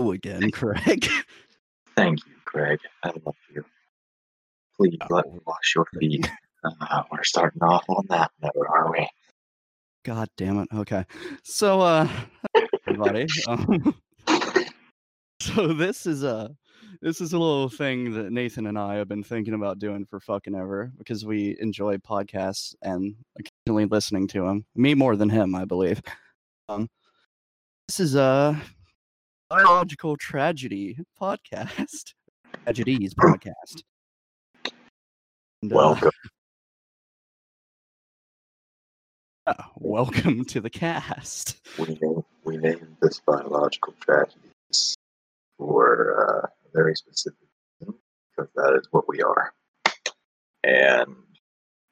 Oh, again, Craig. Thank you, Greg. I love you. Please let me Oh. wash your feet. Uh, we're starting off on that note, are we? God damn it. Okay. So, uh, everybody. Um, so this is a this is a little thing that Nathan and I have been thinking about doing for fucking ever because we enjoy podcasts and occasionally listening to them. Me more than him, I believe. Um, this is a biological tragedy podcast, tragedies podcast. And, uh, Welcome. uh, welcome to the cast. We named, we named this biological tragedies for uh, a very specific reason, because that is what we are. And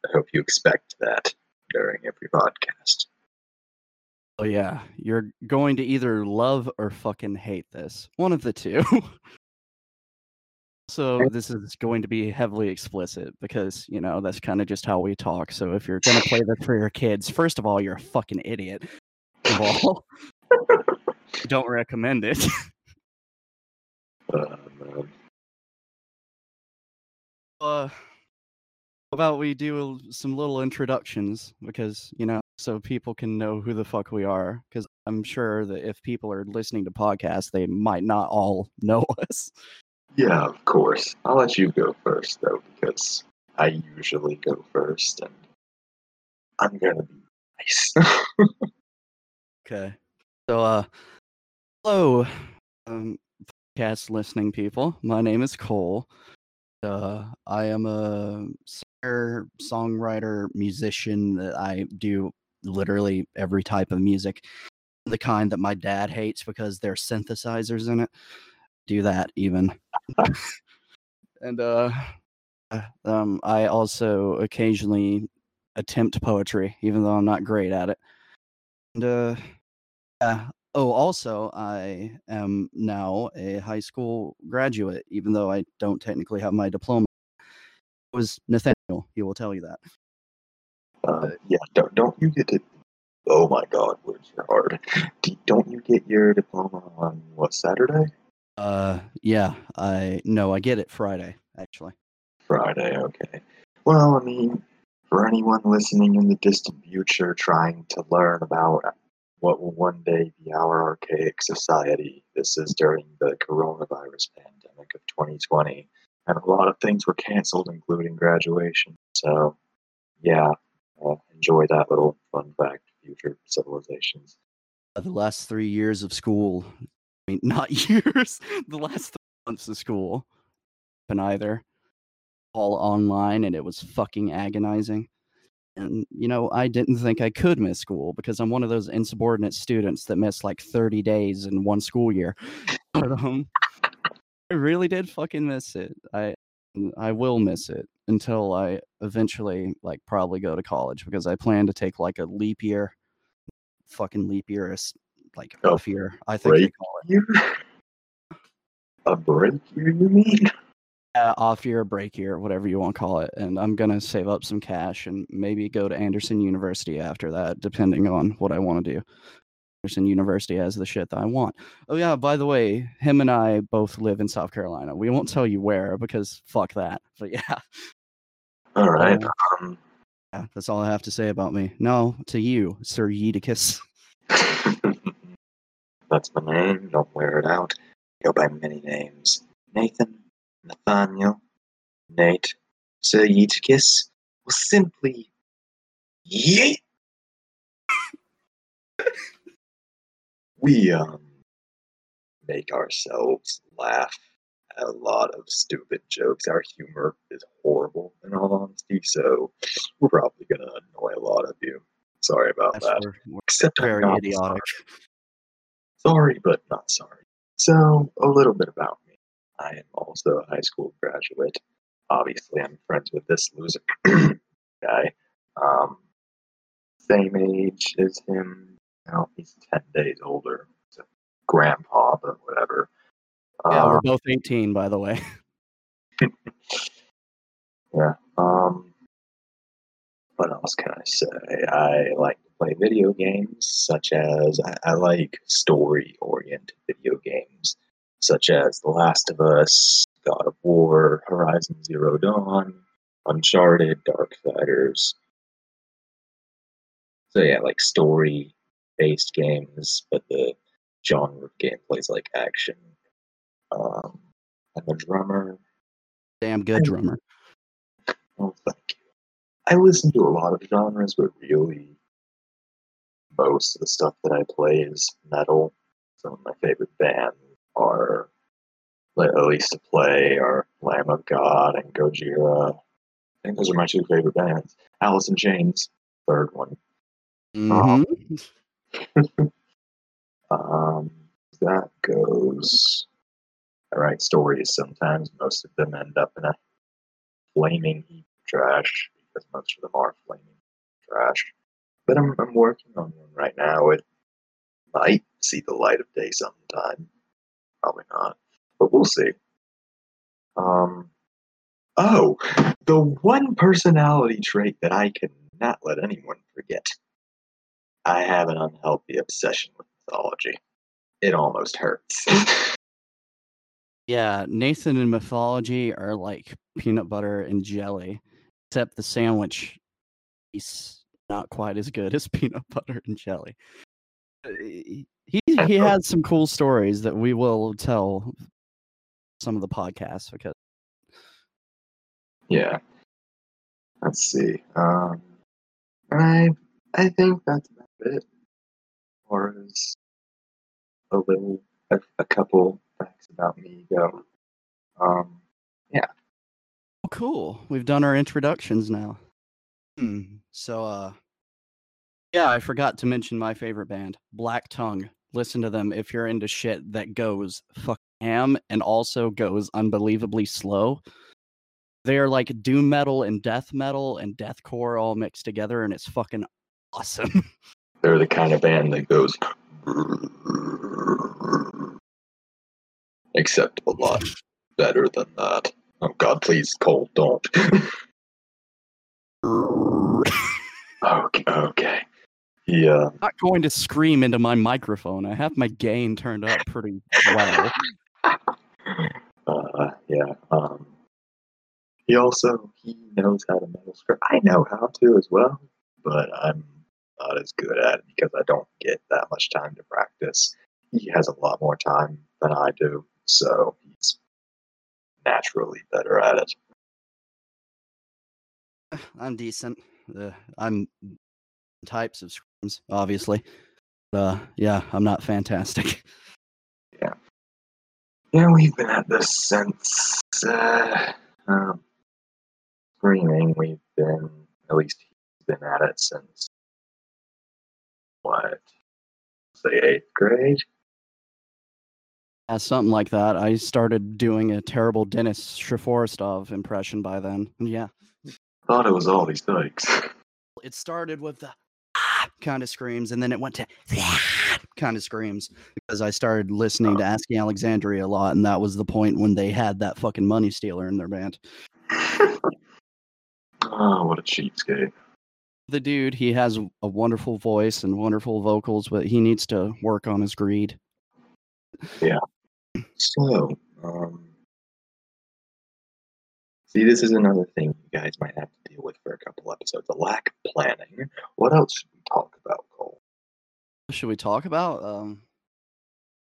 I hope you expect that during every podcast. Oh yeah, you're going to either love or fucking hate this. One of the two. so this is going to be heavily explicit because, you know, that's kind of just how we talk. So if you're going to play this for your kids, first of all, you're a fucking idiot. Of all, don't recommend it. Uh, uh, how about we do some little introductions because, you know, so people can know who the fuck we are because I'm sure that if people are listening to podcasts, they might not all know us. Yeah, of course. I'll let you go first, though, because I usually go first, and I'm gonna be nice. Okay. So, uh, hello, um, podcast listening people. My name is Cole. Uh, I am a singer, songwriter, musician. That I do literally every type of music, the kind that my dad hates because there are synthesizers in it. Do that even. and uh, uh, um, I also occasionally attempt poetry, even though I'm not great at it. And uh. Oh, also, I am now a high school graduate, even though I don't technically have my diploma. It was Nathaniel. He will tell you that. Uh, yeah, don't don't you get it? Oh my God, where's your heart? Don't you get your diploma on what Saturday? Uh, yeah. I no, I get it Friday actually. Friday. Okay. Well, I mean, for anyone listening in the distant future, trying to learn about what will one day be our archaic society, this is during the coronavirus pandemic of 2020, and a lot of things were canceled, including graduation. So, yeah, uh, enjoy that little fun fact. Future civilizations. Uh, The last three years of school, I mean, not years. The last three months of school, and either all online, and it was fucking agonizing. And you know, I didn't think I could miss school because I'm one of those insubordinate students that miss like 30 days in one school year. But um, I really did fucking miss it. I I will miss it until I eventually like probably go to college because I plan to take like a leap year, fucking leap year, is like Oh, off year. I think they break call it Year? A break year, you mean? uh, off year, break year, whatever you want to call it. And I'm gonna save up some cash and maybe go to Anderson University after that, depending on what I want to do. Anderson University has the shit that I want. Oh yeah, by the way, him and I both live in South Carolina. We won't tell you where because fuck that. But yeah, All right. Um, yeah that's all I have to say about me. No, to you, Sir Yeedicus. That's my name. Don't wear it out. Go by many names. Nathan, Nathaniel, Nate, Sir Yeetikis, or simply Yeet. We um make ourselves laugh at a lot of stupid jokes. Our humor is horrible, in all honesty. So we're probably gonna annoy a lot of you. Sorry about that. we're, Except I'm very not idiotic. sorry, but not sorry. So, a little bit about me. I am also a high school graduate. Obviously, I'm friends with this loser guy. Um, same age as him. Know, he's 10 days older. So grandpa, but whatever. Yeah, Um, we're both 18, by the way. Yeah. Um, what else can I say? I like to play video games, such as I, I like story-oriented video games. such as The Last of Us, God of War, Horizon Zero Dawn, Uncharted, Darksiders. So yeah, like story based games, but the genre of gameplay is like action. Um, I'm a drummer. Damn good drummer. Oh, thank you. I listen to a lot of genres, but really, most of the stuff that I play is metal. Some of my favorite bands are, like, at least to play, are Lamb of God and Gojira. I think those are my two favorite bands. Alice in Chains, third one. Mhm. Um, that goes. I write stories sometimes. Most of them end up in a flaming heap of trash because most of them are flaming trash. But I'm, I'm working on one right now. It might see the light of day sometime. Probably not, but we'll see. Um, oh, the one personality trait that I cannot let anyone forget. I have an unhealthy obsession with mythology. It almost hurts. Yeah, Nathan and mythology are like peanut butter and jelly, except the sandwich is not quite as good as peanut butter and jelly. Uh, He he has some cool stories that we will tell some of the podcasts because yeah. Let's see. Um, I I think that's about it. Or as a little a, a couple facts about me go. Um, oh, cool. We've done our introductions now. Hmm. So uh yeah, I forgot to mention my favorite band, Black Tongue. Listen to them if you're into shit that goes fuck ham and also goes unbelievably slow. They are like doom metal and death metal and deathcore all mixed together, and it's fucking awesome. they're the kind of band that goes. Except a lot better than that. Oh God, please, Cole, don't. okay, okay. Yeah, I'm not going to scream into my microphone. I have my gain turned up pretty well. uh, yeah. Um, he also he knows how to metal script. I know how to as well, but I'm not as good at it because I don't get that much time to practice. He has a lot more time than I do, so he's naturally better at it. I'm decent. Uh, I'm types of screams, obviously. Uh, yeah, I'm not fantastic. Yeah. Yeah, we've been at this since uh, um, screaming. We've been at least he's been at it since what? Say eighth grade. Yeah, something like that. I started doing a terrible Denis Shaforostov impression by then. Yeah. Thought it was all these dykes. It started with the kind of screams and then it went to kind of screams because I started listening to oh. Asking Alexandria a lot and that was the point when they had that fucking money stealer in their band. oh, what a cheapskate! The dude, he has a wonderful voice and wonderful vocals, but he needs to work on his greed. Yeah. So, um, see, this is another thing you guys might have to deal with for a couple episodes: the lack of planning. What else should we talk about, Cole? Should we talk about? Um,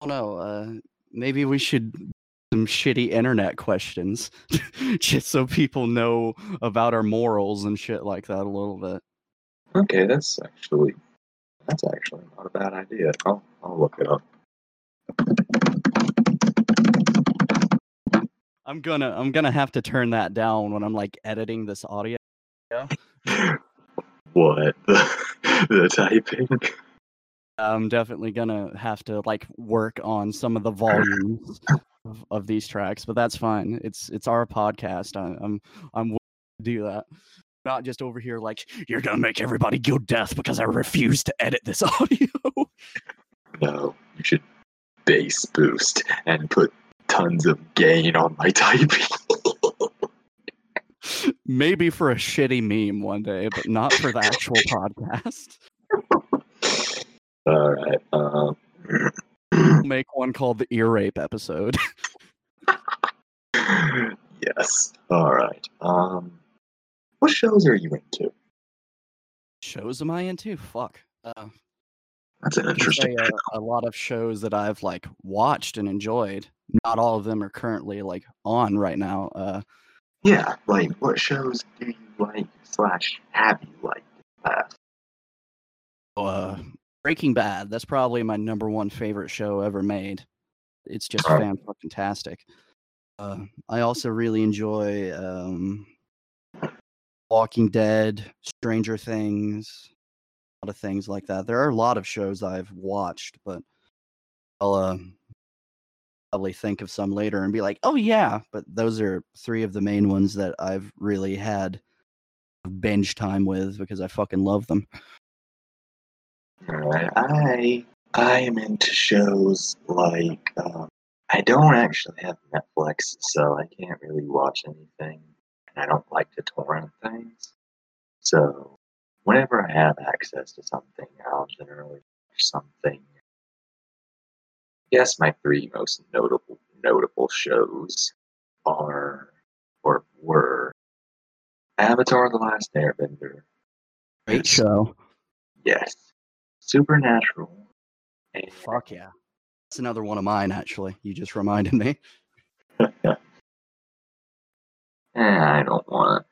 I don't know. Uh, maybe we should some shitty internet questions just so people know about our morals and shit like that a little bit. Okay, that's actually that's actually not a bad idea. I'll I'll look it up. I'm gonna I'm gonna have to turn that down when I'm like editing this audio. What the, the typing? I'm definitely gonna have to like work on some of the volumes of, of these tracks, but that's fine. It's it's our podcast. I, I'm I'm willing to do that. Not just over here like you're gonna make everybody go deaf because I refuse to edit this audio. No, you should bass boost and put tons of gain on my typing. Maybe for a shitty meme one day, but not for the actual podcast. All right. Um, Make one called the ear rape episode. yes. All right. Um, what shows are you into? shows am I into? Fuck. Uh, That's an interesting. say a, a lot of shows that I've like watched and enjoyed. Not all of them are currently like on right now. Uh, Yeah, like what shows do you like slash have you liked in the past? uh, Breaking Bad. That's probably my number one favorite show ever made. It's just Right. fan fucking tastic. Uh, I also really enjoy um, Walking Dead, Stranger Things, a lot of things like that. There are a lot of shows I've watched, but I'll uh, probably think of some later and be like, "Oh yeah," but those are three of the main ones that I've really had binge time with because I fucking love them. I I am into shows like um, I don't actually have Netflix, so I can't really watch anything, and I don't like to torrent things. So whenever I have access to something, I'll generally watch something. Yes, my three most notable notable shows are or were Avatar: The Last Airbender. Great show. Yes. Supernatural. And Fuck yeah. That's another one of mine, actually. You just reminded me. Eh, I don't want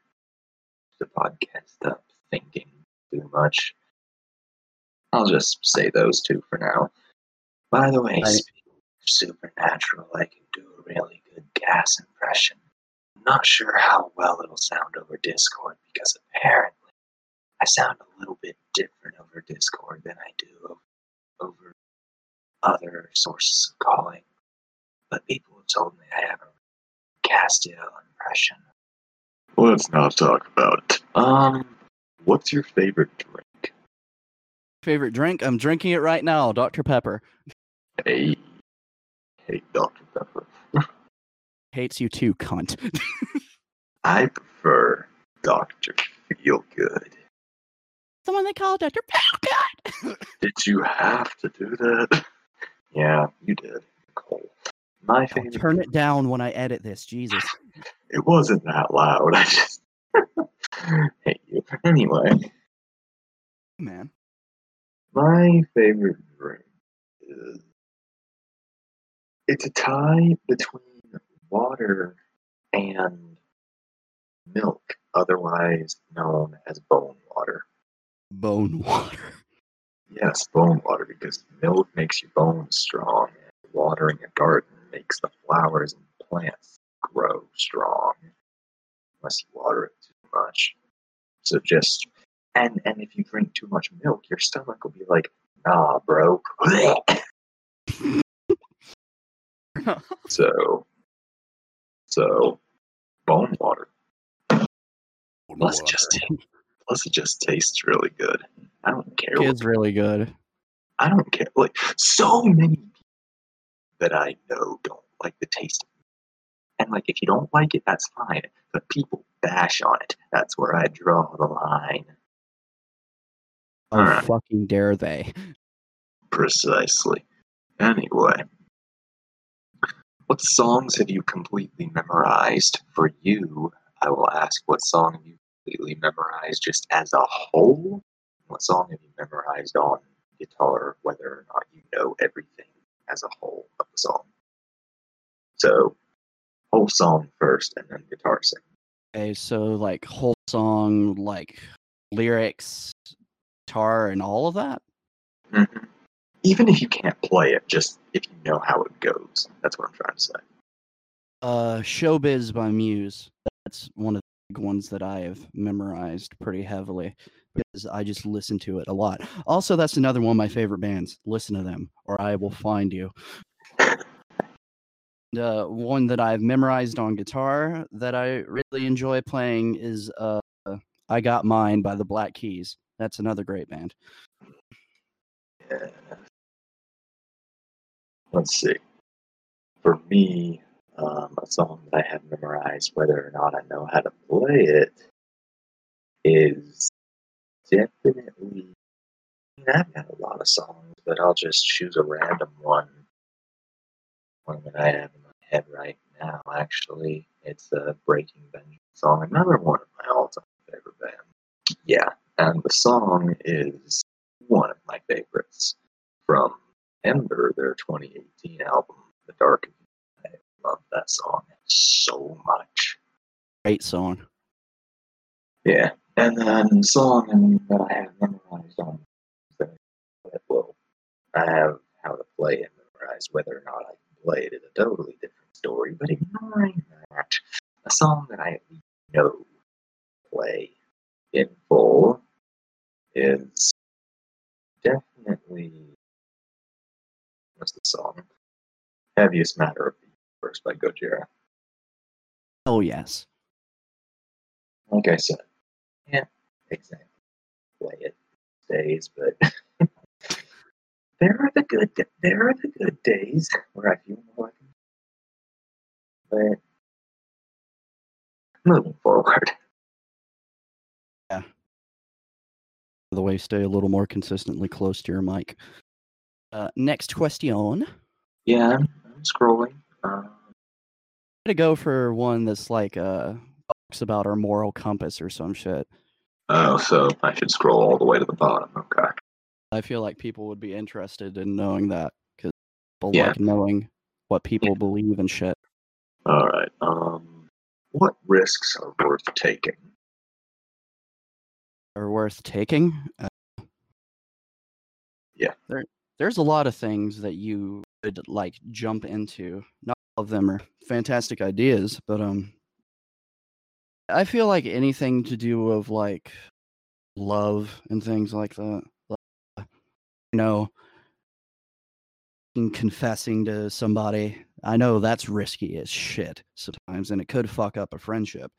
the podcast up thinking too much. I'll just say those two for now. By the way, I- speaking of Supernatural, I can do a really good Cas impression. I'm not sure how well it'll sound over Discord because apparently I sound a little bit different over Discord than I do over other sources of calling. But people have told me I have a Castiel impression. Let's not talk about it. Um, what's your favorite drink? Favorite drink? I'm drinking it right now, Dr. Pepper. Hey, hey, Dr. Pepper. Hates you too, cunt. I prefer Dr. Feel Good. the one they call Dr. Pepper. Did you have to do that? Yeah, you did, Nicole. My favorite. Turn it down when I edit this, Jesus. It wasn't that loud. I just hate you. Anyway, Man. my favorite drink is. It's a tie between water and milk, otherwise known as bone water. Bone water. Yes, bone water, because milk makes your bones strong, and watering a garden makes the flowers and plants grow strong. Unless you water it too much. So just and and if you drink too much milk, your stomach will be like, nah, bro. so so bone water. Plus it just plus it just tastes really good. I don't care It's really good. I don't care. Like so many people that I know don't like the taste of it. And like if you don't like it, that's fine. But people bash on it. That's where I draw the line. Oh, Alright. fucking dare they. Precisely. Anyway. What songs have you completely memorized? For you, I will ask what song have you completely memorized just as a whole? What song have you memorized on guitar, whether or not you know everything as a whole of the song? So, whole song first and then guitar second. Okay, so like whole song, like lyrics, guitar, and all of that? Mhm. Even if you can't play it, just if you know how it goes. That's what I'm trying to say. Uh, Showbiz by Muse. That's one of ones that I have memorized pretty heavily because I just listen to it a lot. Also, that's another one of my favorite bands. Listen to them, or I will find you. The one that I've memorized on guitar that I really enjoy playing is uh, "I Got Mine" by the Black Keys. That's another great band. Yeah. Let's see. For me, um, a song that I have memorized, whether or not I know how to play it, is definitely. I've got a lot of songs, but I'll just choose a random one. one that I have in my head right now. Actually, it's a Breaking Benjamin song, another one of my all-time favorite bands. Yeah, and the song is one of my favorites from Ember, their 2018 album, The Dark. Love that song so much. Great song. Yeah, and then the song that I have memorized on that, well, I have how to play and memorize Whether or not I can play it is a totally different story. But ignoring that, a song that I know play in full is definitely what's the song? Heaviest Matter of the Universe by Gojira. Oh yes. Like I said, can't exactly play it days, but there are the good there are the good days where I feel more but moving forward. Yeah. By the way, stay a little more consistently close to your mic. Uh, next question. Yeah, I'm, I'm scrolling. To go for one that's like uh talks about our moral compass or some shit. oh, so I should scroll all the way to the bottom. Okay. I feel like people would be interested in knowing that because people Yeah. like knowing what people believe and shit. All right. Um, what risks are worth taking? Are worth taking. Uh, Yeah. There, there's a lot of things that you could like jump into. Not all of them are fantastic ideas, but um, I feel like anything to do with like love and things like that. Like, you know, confessing to somebody. I know that's risky as shit sometimes, and it could fuck up a friendship.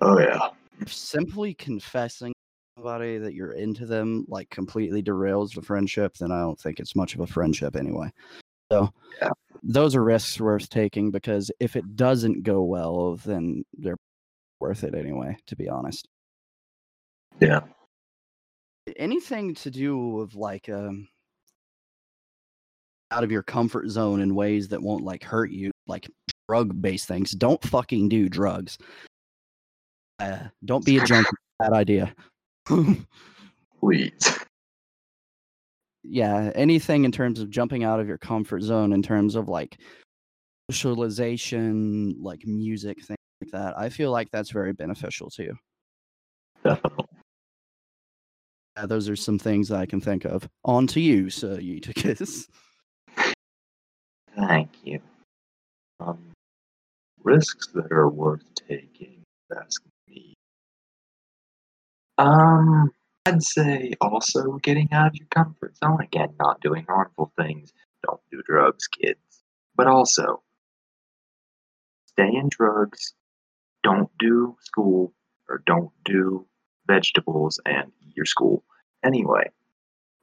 Oh yeah. Simply confessing somebody that you're into them like completely derails the friendship, then I don't think it's much of a friendship anyway. So Yeah. those are risks worth taking because if it doesn't go well, then they're worth it anyway, to be honest. Yeah. Anything to do with like um out of your comfort zone in ways that won't like hurt you, like drug based things. Don't fucking do drugs. Uh, don't be a junkie. Bad idea. Please. yeah, anything in terms of jumping out of your comfort zone, in terms of like socialization, like music, things like that. I feel like that's very beneficial too. Definitely. Yeah, those are some things that I can think of. On to you, Sir Eutychus. Thank you. Um, risks that are worth taking. That's. Um, I'd say also getting out of your comfort zone. Again, not doing harmful things. Don't do drugs, kids. But also, stay in drugs. Don't do school or don't do vegetables and eat your school anyway.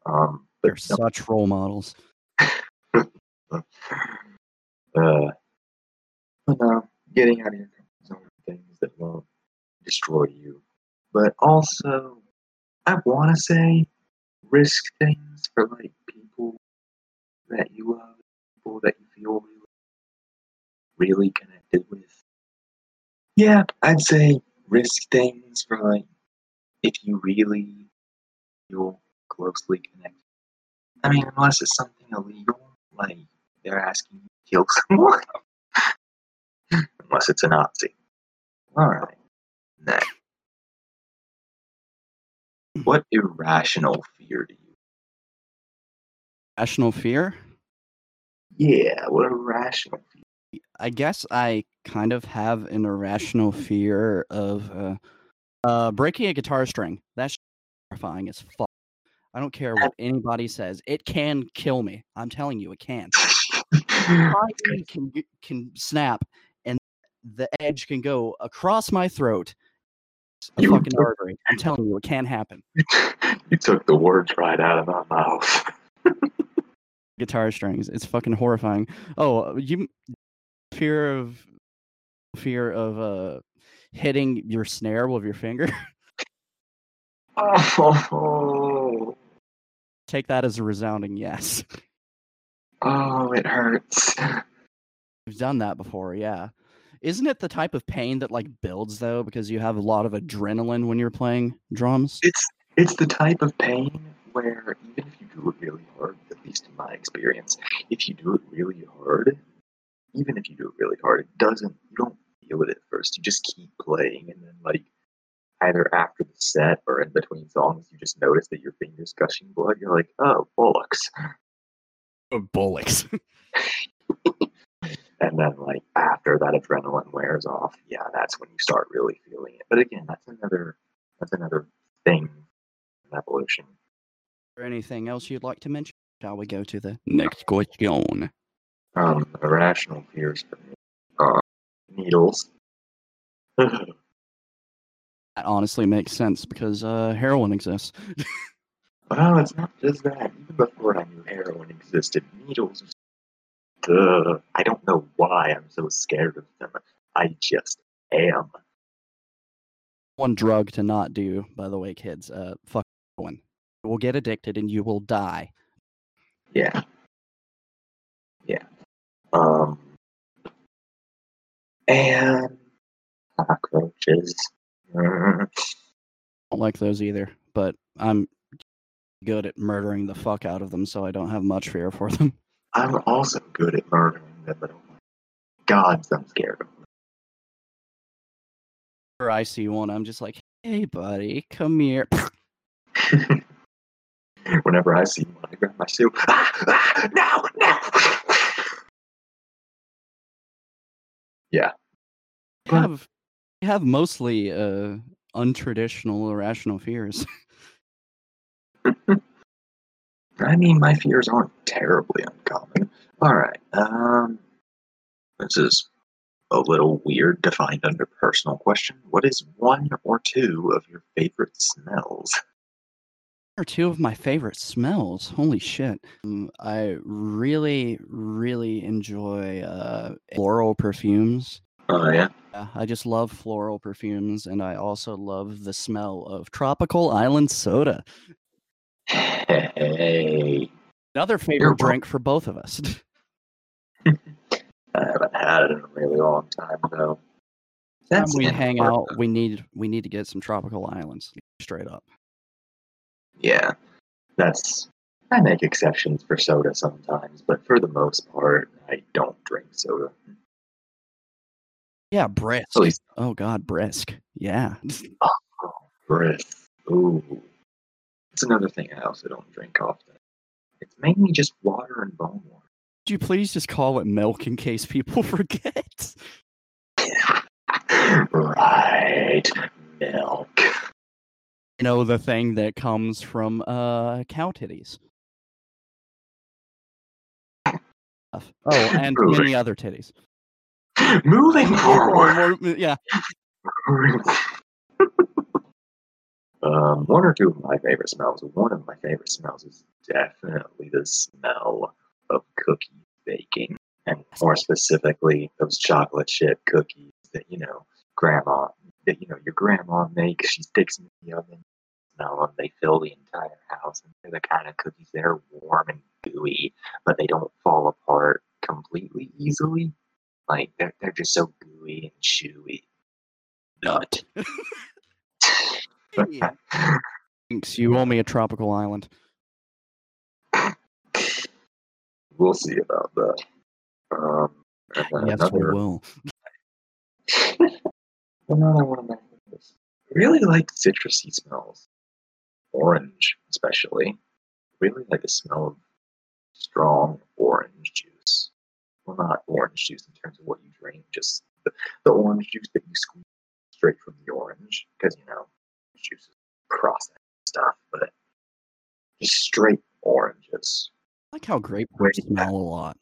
Um, They're such role models. uh, but no, getting out of your comfort zone things that won't destroy you. But also, I want to say risk things for like people that you love, people that you feel really, really connected with. Yeah, I'd say risk things for like if you really feel closely connected. I mean, unless it's something illegal, like they're asking you to kill someone. unless it's a Nazi. Alright. Next. What irrational fear do you Rational fear? Yeah, what irrational fear? I guess I kind of have an irrational fear of uh, uh, breaking a guitar string. That's terrifying as fuck. I don't care what anybody says. It can kill me. I'm telling you, it can. My knee can can snap, and the edge can go across my throat. A You fucking took- artery. I'm telling you, it can't happen. you took the words right out of my mouth. Guitar strings. It's fucking horrifying. Oh, you fear of fear of uh hitting your snare with your finger. Oh, Take that as a resounding yes. Oh, it hurts. We've done that before, yeah. Isn't it the type of pain that like builds though because you have a lot of adrenaline when you're playing drums? It's it's the type of pain where even if you do it really hard, at least in my experience, if you do it really hard, even if you do it really hard, it doesn't you don't feel it at first. You just keep playing and then like either after the set or in between songs you just notice that your fingers gushing blood. You're like, oh bollocks. Oh, bullocks. And then like after that adrenaline wears off, yeah, that's when you start really feeling it. But again, that's another that's another thing in evolution. anything else you'd like to mention? Shall we go to the next question? Um, irrational fears for me. Uh, needles. That honestly makes sense because uh, heroin exists. Well, it's not just that. Even before I knew heroin existed, needles. Duh. I don't know why I'm so scared of them. I just am. One drug to not do, by the way, kids. Uh, fuck heroin. You will get addicted and you will die. Yeah. Yeah. Um. And cockroaches. Mm, don't like those either, but I'm good at murdering the fuck out of them, so I don't have much fear for them. I'm also good at murdering them, but oh my god, I'm scared of them. Whenever I see one, I'm just like, hey, buddy, come here. Whenever I see one, I grab my shoe. Ah, ah, no, no. yeah. I have, have mostly uh, untraditional, irrational fears. I mean, my fears aren't terribly uncommon. All right. Um, this is a little weird to find under personal question. What is one or two of your favorite smells? Or two of my favorite smells. Holy shit. Um, I really, really enjoy uh, floral perfumes. Oh. Yeah, I just love floral perfumes, and I also love the smell of tropical island soda. Hey, Another favorite drink for both of us. I haven't had it in a really long time though. That's Time we hang out, we need we need to get some tropical islands. Straight up. Yeah, that's. I make exceptions for soda sometimes, but for the most part, I don't drink soda. Yeah, brisk. Oh god, brisk. Yeah. Oh, brisk. Ooh, it's another thing I also don't drink often. It's mainly just water and bone water. Could you please just call it milk in case people forget? right, milk. You know, the thing that comes from uh cow titties. Oh, and Moving. many other titties. Moving forward. Yeah. Um, one or two of my favorite smells. One of my favorite smells is definitely the smell of cookies baking, and more specifically, those chocolate chip cookies that you know grandma that you know your grandma makes. She sticks them in the oven, smell them. They fill the entire house, and they're the kind of cookies that are warm and gooey, but they don't fall apart completely easily. Like they're they're just so gooey and chewy. Nut. Yeah. Thanks. You owe me a tropical island. We'll see about that. Um, and then Yes, we will. another one of my favorites. I really like citrusy smells. Orange, especially. Really like the smell of strong orange juice. Well, not orange juice in terms of what you drink, just the, the orange juice that you squeeze straight from the orange. Because, you know, juice is processed stuff, but just straight oranges. I like how grapefruits Wait. smell a lot.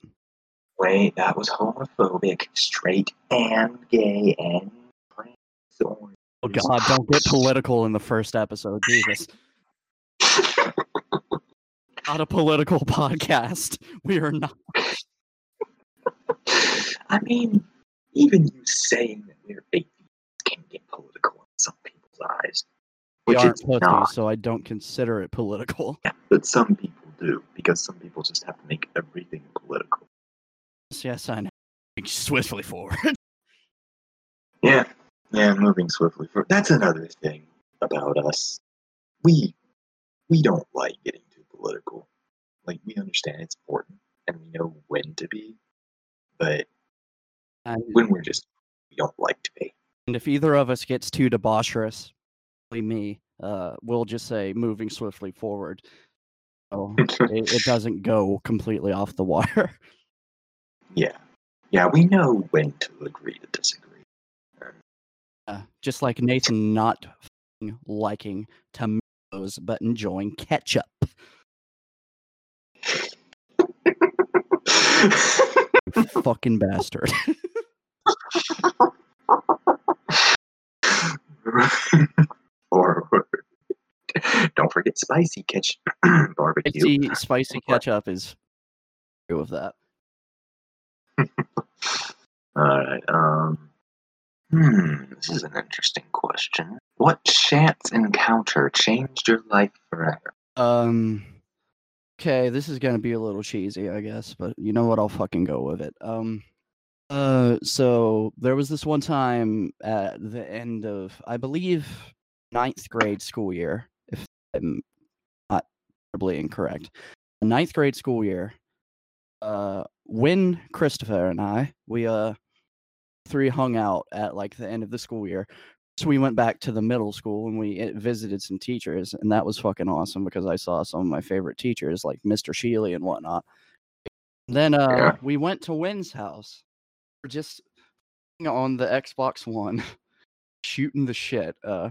Wait, that was homophobic. Straight and gay and trans orange. Oh god, don't get political in the first episode. Jesus. Not a political podcast. We are not. I mean, even you saying that we're atheists can get political in some people's eyes. We Which aren't pussies, not. so I don't consider it political. Yeah, but some people do because some people just have to make everything political. Yes, I know. Swiftly forward. Yeah, yeah, moving swiftly forward. That's another thing about us. We we don't like getting too political. Like we understand it's important and we know when to be, but when we're just we don't like to be. and if either of us gets too debaucherous, me, uh, we'll just say moving swiftly forward. So it, it doesn't go completely off the wire. yeah, yeah, we know when to agree to disagree. Uh, just like Nathan not liking tomatoes but enjoying ketchup. Fucking bastard. Forward. Don't forget spicy ketchup barbecue. Spicy, spicy ketchup is true of that. All right. Um. Hmm. This is an interesting question. What chance encounter changed your life forever? Um. Okay, this is gonna be a little cheesy, I guess, but you know what? I'll fucking go with it. Um. Uh. So there was this one time at the end of, I believe, ninth grade school year, if I'm not terribly incorrect. Ninth grade school year. Uh, when Christopher and I, we uh, three hung out at like the end of the school year. So we went back to the middle school and we eh, visited some teachers, and that was fucking awesome because I saw some of my favorite teachers like Mr. Sheely and whatnot. Then uh, Yeah. we went to Wynn's house. We're just on the Xbox One, shooting the shit. Uh,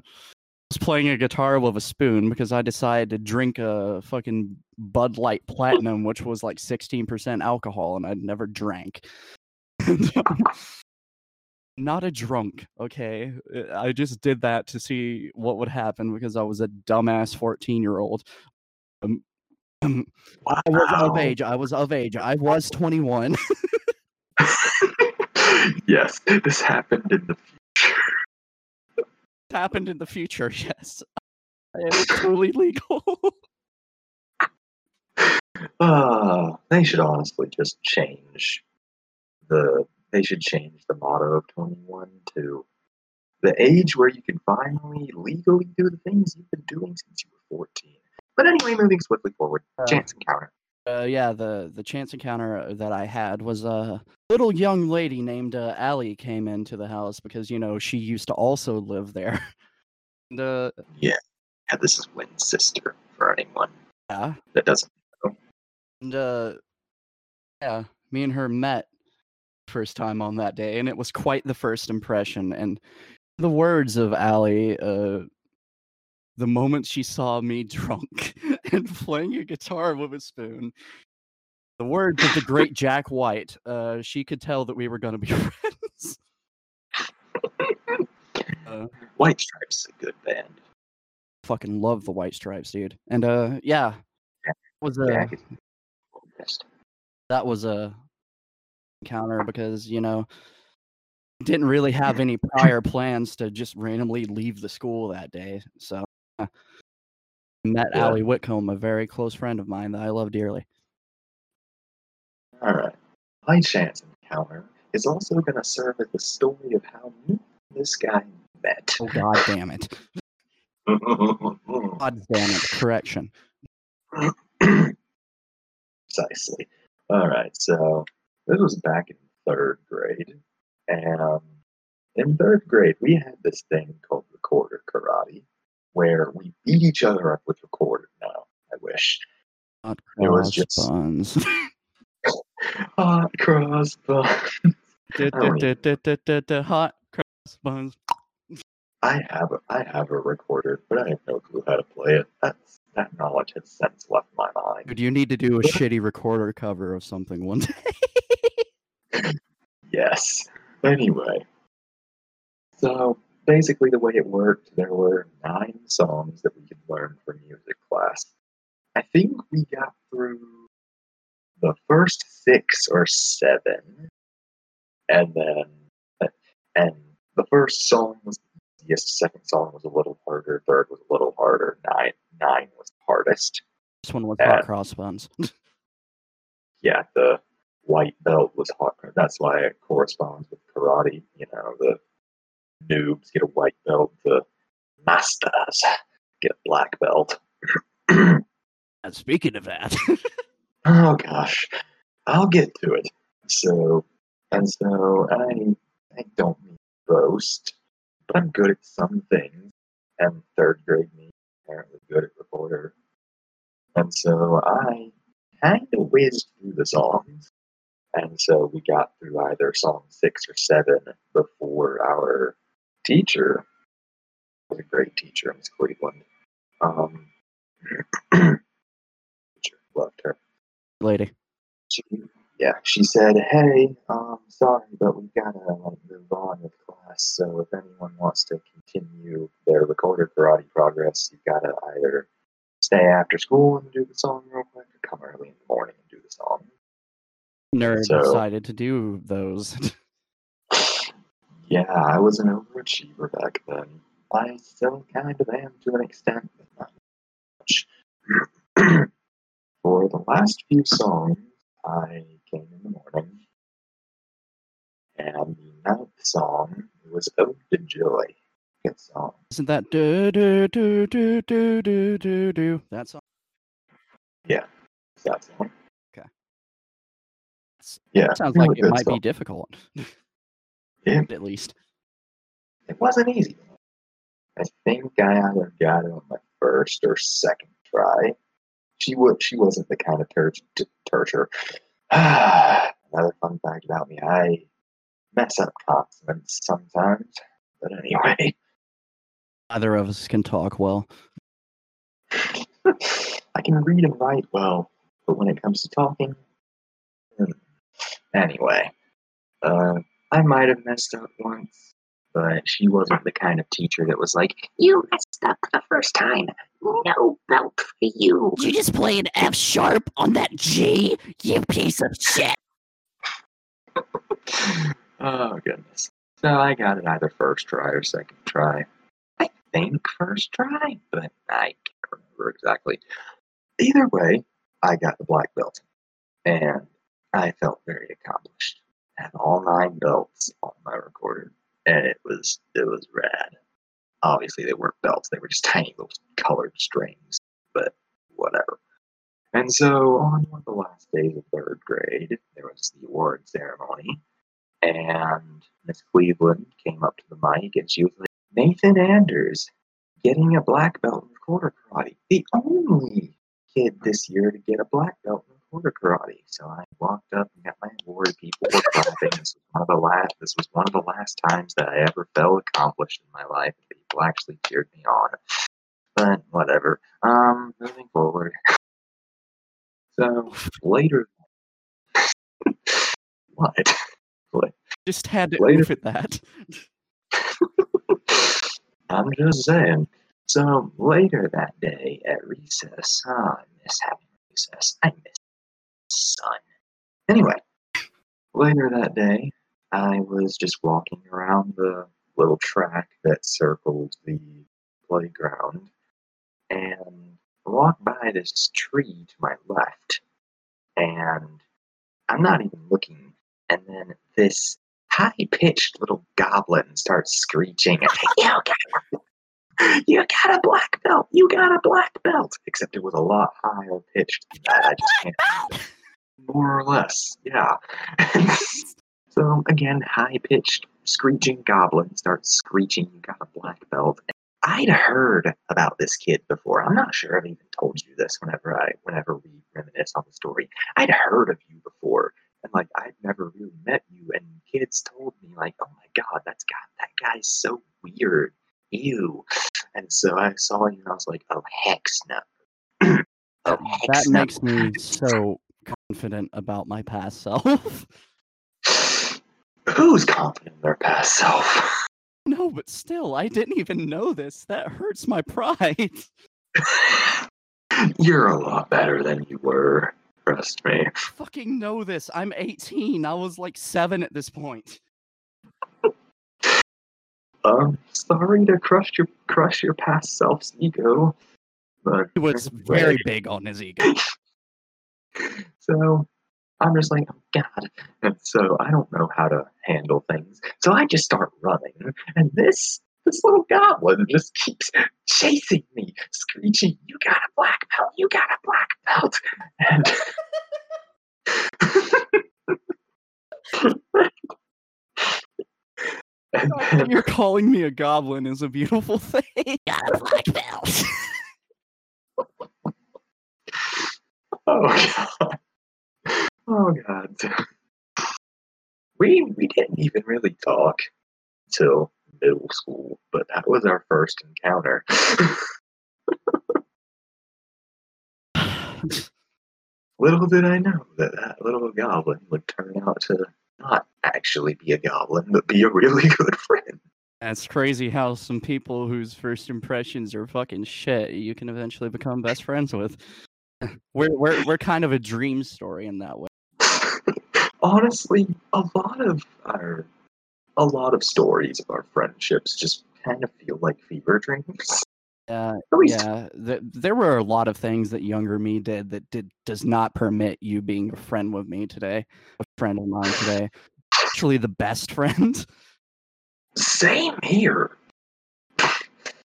was playing a guitar with a spoon because I decided to drink a fucking Bud Light Platinum, which was like 16% alcohol, and I'd never drank. Not a drunk, okay? I just did that to see what would happen because I was a dumbass 14 year old. Um, I was of age. I was of age. I was 21. yes, this happened in the future. Happened in the future, yes. It's totally legal. Uh, they should honestly just change the. They should change the motto of 21 to the age where you can finally legally do the things you've been doing since you were 14. But anyway, moving swiftly forward. Uh, Chance encounter. uh, yeah, the the chance encounter uh, that I had was a little young lady named uh, Allie came into the house because you know she used to also live there. and, uh, Yeah, this is Wynn's sister for anyone yeah, that doesn't. Know. And uh, yeah, me and her met first time on that day, and it was quite the first impression. And the words of Allie, uh, the moment she saw me drunk and playing a guitar with a spoon, the words of the great Jack White, uh, she could tell that we were going to be friends. Uh, White Stripes is a good band. fucking love the White Stripes, dude. And uh, yeah, was a Jack is best. that was a encounter because you know didn't really have any prior plans to just randomly leave the school that day. So uh, met Yeah. Allie Whitcomb, a very close friend of mine that I love dearly. All right. My chance encounter is also going to serve as the story of how me and this guy met. Oh god damn it. God damn it. Correction. Precisely. All right. So this was back in third grade, and um, in third grade we had this thing called recorder karate, where we beat each other up with recorder. No, I wish. Not It was just- buns. Hot cross buns. Hot cross buns. I have a, I have a recorder, but I have no clue how to play it. That's that knowledge has since left my mind. Dude, you need to do a shitty recorder cover of something one day. Yes. Anyway, so basically, the way it worked, there were nine songs that we could learn for music class. I think we got through the first six or seven, and then and the first song was the easiest. Second song was a little harder. Third was a little harder. Nine nine was the hardest. This one was hot crossbones. Yeah, the white belt was hot. That's why it corresponds with karate. You know, the noobs get a white belt, the masters get a black belt. and speaking of that, Oh gosh, I'll get to it. So, and so I, I don't mean boast, but I'm good at some things. And third grade me apparently good at recorder, and so I kind of whizzed through the songs. And so we got through either song six or seven before our teacher was a great teacher, Miss Cleveland. Um, teacher loved her lady. she, yeah, she said, "Hey, um, sorry, but we gotta like move on with class. So if anyone wants to continue their recorder karate progress, you gotta either stay after school and do the song real quick, or come early in the morning and do the song." Nerd So- decided to do those. Yeah, I was an overachiever back then. I still kind of am to an extent, but not much. For the last few songs, I came in the morning, and the ninth song was Ode to Joy. Good song. Isn't that do do do do do do do do? That song. Yeah, that song. Okay. Yeah, Sounds like it might be difficult. Yeah. At least. It wasn't easy. I think I either got it on my first or second try. She would. She wasn't the kind of tur- t- torture. Another fun fact about me: I mess up consonants sometimes. But anyway, Neither of us can talk well. I can read and write well, but when it comes to talking, hmm. anyway, uh, I might have messed up once, but she wasn't the kind of teacher that was like, You messed up the first time. No belt for you. You just play an F sharp on that G, you piece of shit. oh goodness. So I got it either first try or second try. I think first try, but I can't remember exactly. Either way, I got the black belt, and I felt very accomplished. I had all nine belts on my recorder, and it was it was rad. Obviously, they weren't belts; they were just tiny little colored strings, but whatever. And so, on one of the last days of third grade, there was the award ceremony, and Miss Cleveland came up to the mic and she was like, Nathan Anders getting a black belt in recorder karate. The only kid this year to get a black belt in recorder karate. So I walked up and got my award. People were clapping. This was one of the last this was one of the last times that I ever felt accomplished in my life. People actually cheered me on. But whatever. Um moving forward. So later what? What? Just had to Later. at that. I'm just saying. So later that day at recess, oh, I miss having recess. I miss sun. Anyway, later that day, I was just walking around the little track that circled the playground, and walk by this tree to my left, and I'm not even looking, and then this high-pitched little goblin starts screeching, "You got, you got a black belt! You got a black belt!" Except it was a lot higher pitched than that. I just can't more or less, yeah. so again, high-pitched screeching goblin starts screeching, "You got a black belt!" I'd heard about this kid before. I'm not sure I've even told you this. Whenever I, whenever we reminisce on the story, I'd heard of you before, and like I'd never really met you. And kids told me like, "Oh my god, that's got that guy's so weird, ew." And so I saw you, and I was like, "Oh heck no!" oh heck That no. makes me so confident about my past self. Who's confident in their past self? no, but still, I didn't even know this. That hurts my pride. You're a lot better than you were. Trust me. fucking know this. I'm 18. I was like seven at this point. I'm sorry to crush your crush your past self's ego, But He was very big on his ego. So I'm just like, oh God. And so I don't know how to handle things. So I just start running. And this this little goblin just keeps chasing me, screeching, You got a black belt, you got a black belt. And and then You're calling me a goblin is a beautiful thing. Got a black belt. Oh god. Oh god. We we didn't even really talk till middle school, but that was our first encounter. little did I know that that little goblin would turn out to not actually be a goblin, but be a really good friend. That's crazy how some people whose first impressions are fucking shit you can eventually become best friends with. We're we're we're kind of a dream story in that way. Honestly, a lot of our a lot of stories of our friendships just kind of feel like fever dreams. Uh, yeah, th- there were a lot of things that younger me did that did does not permit you being a friend with me today, a friend of mine today. Actually, the best friend. same here.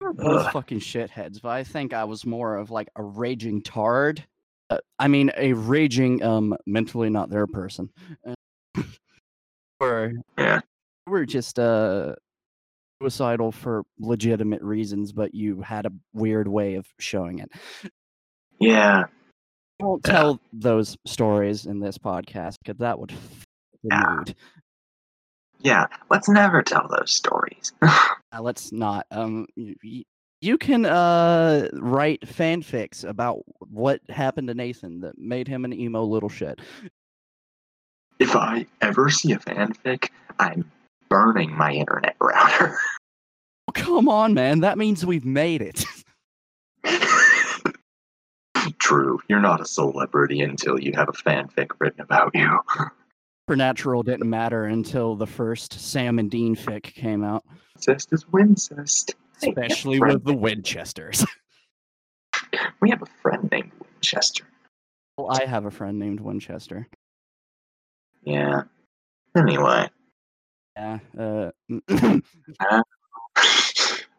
We're both Ugh. fucking shitheads, but I think I was more of like a raging tard. Uh, I mean, a raging, um, mentally not there person. Uh, or Yeah. we're just uh suicidal for legitimate reasons, but you had a weird way of showing it. Yeah. I won't Yeah. tell those stories in this podcast because that would f- Yeah. mood. Yeah. Let's never tell those stories. Uh, let's not. Um, you can uh write fanfics about what happened to Nathan that made him an emo little shit. if I ever see a fanfic, I'm burning my internet router. Come on, man. That means we've made it. True, you're not a celebrity until you have a fanfic written about you. Supernatural didn't matter until the first Sam and Dean fic came out, Incest is Wincest. Hey, we have a especially with the Winchesters. We have a friend named Winchester. well, I have a friend named Winchester. Yeah. Anyway, Yeah. Uh,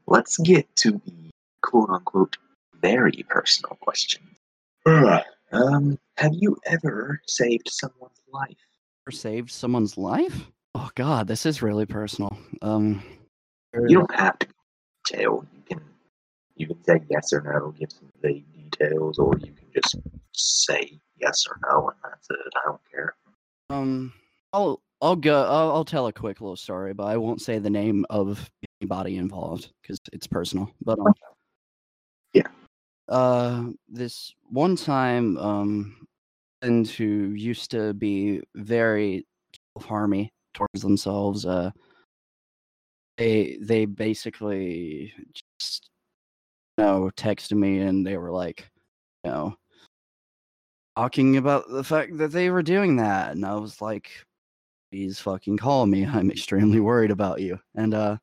let's get to the quote unquote very personal question. um, have you ever saved someone's life? ever saved someone's life? Oh God, this is really personal. Um, You don't have to go into detail. You can you can say yes or no, give some vague details, or you can just say yes or no, and that's it. I don't care. Um, I'll I'll go. I'll, I'll tell a quick little story, but I won't say the name of anybody involved because it's personal. But um, Yeah. Uh, this one time, um, and who used to be very harmy towards themselves. Uh, they they basically just you know texted me and they were like, you know, talking about the fact that they were doing that, and I was like, please fucking call me. I'm extremely worried about you. And uh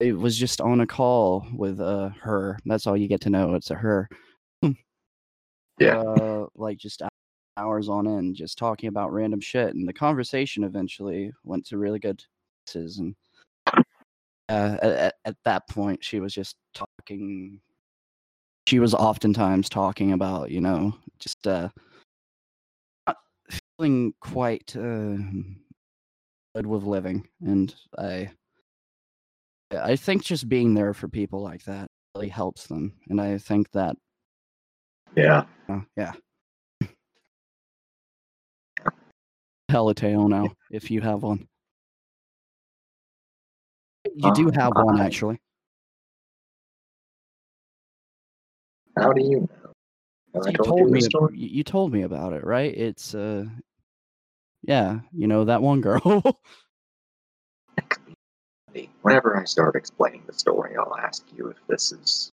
it was just on a call with uh her. That's all you get to know. It's a her. Yeah. Uh like just hours on end just talking about random shit and the conversation eventually went to really good places and uh, at, at- at that point she was just talking she was oftentimes talking about you know just uh not feeling quite uh, good with living and i i think just being there for people like that really helps them and i think that Yeah. uh, yeah tell a tale now if you have one you do Um, have one actually How do you know? You told, told me ab- you told me about it right it's uh yeah you know that one girl Whenever I start explaining the story, I'll ask you if this is.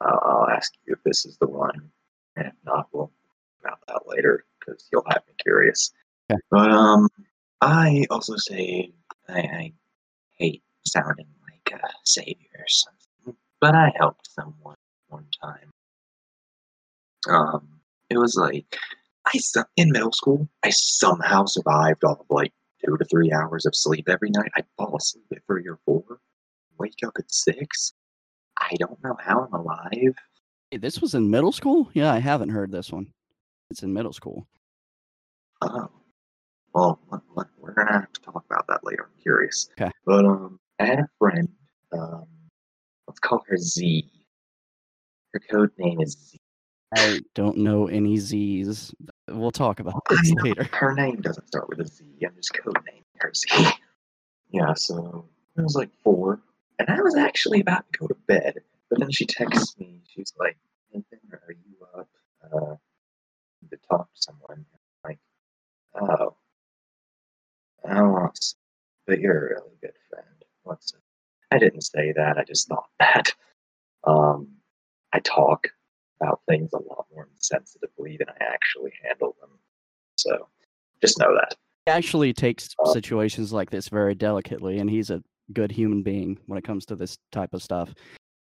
Uh, I'll ask you if this is the one, and if not, we'll talk about that later because you'll have me curious. Okay. But um, I also say I, I hate sounding like a savior or something, but I helped someone one time. Um, it was like I in middle school. I somehow survived off of like two to three hours of sleep every night. I'd fall asleep at three or four, wake up at six. I don't know how I'm alive. Hey, this was in middle school? Yeah, I haven't heard this one. It's in middle school. Oh, well, let- we're gonna have to talk about that later. I'm curious. 'Kay. But um, I had a friend. Um, let's call her Z. Her code name is Z. I don't know any Z's. We'll talk about this later. Her name doesn't start with a Z. I'm just code naming her Z. Yeah, so it was like four, and I was actually about to go to bed, but then she texts me. She's like, "Nathan, are you up? Uh, to talk to someone." I'm like, oh, oh, s- but you're a really good friend. What's it? I didn't say that. I just thought that. Um, I talk about things a lot more sensitively than I actually handle them. So just know that. He actually takes Uh, situations like this very delicately, and he's a good human being when it comes to this type of stuff.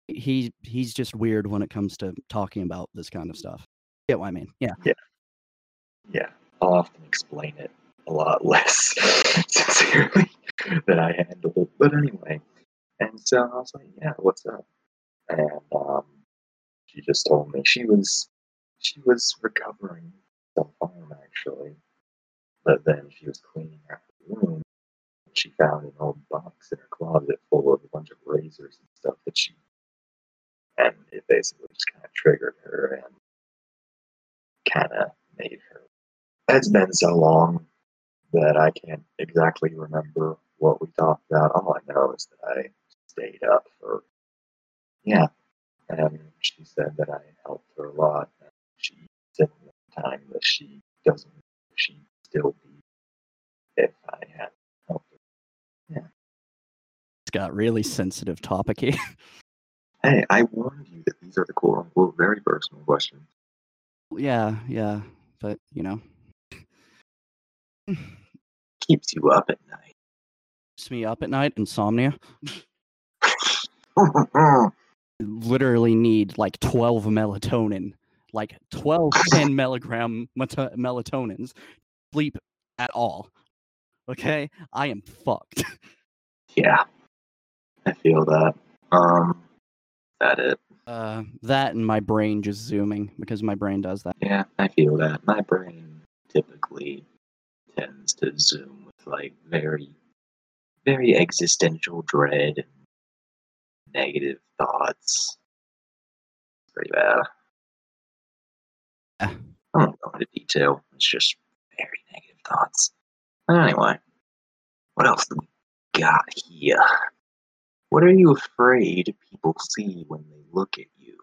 He he's just weird when it comes to talking about this kind of stuff. Get what I mean? Yeah. Yeah, I'll often explain it a lot less sincerely than I handled. But anyway, and so I was like, "Yeah, what's up?" And um, she just told me she was she was recovering from harm actually, but then she was cleaning out her room. And she found an old box in her closet full of a bunch of razors and stuff that she, and it basically just kind of triggered her and kind of made her it's been so long that I can't exactly remember what we talked about. All I know is that I stayed up for, yeah. And she said that I helped her a lot. And she said one time that she doesn't she'd still be if I hadn't helped her. It's got really sensitive topicy. Hey, I warned you that these are the quote unquote very personal questions. yeah, yeah, but you know, Keeps you up at night. keeps me up at night. Insomnia. Literally need like twelve melatonin, like 12, 10 milligram meta- melatonins. Sleep at all. Okay, I am fucked. yeah. I feel that. Um that it. Uh, that and my brain just zooming because my brain does that. Yeah, I feel that. My brain typically tends to zoom with like very, very existential dread and negative thoughts. Pretty bad. Yeah. I won't go into detail. It's just very negative thoughts. But anyway, what else do we got here? What are you afraid people see when they look at you?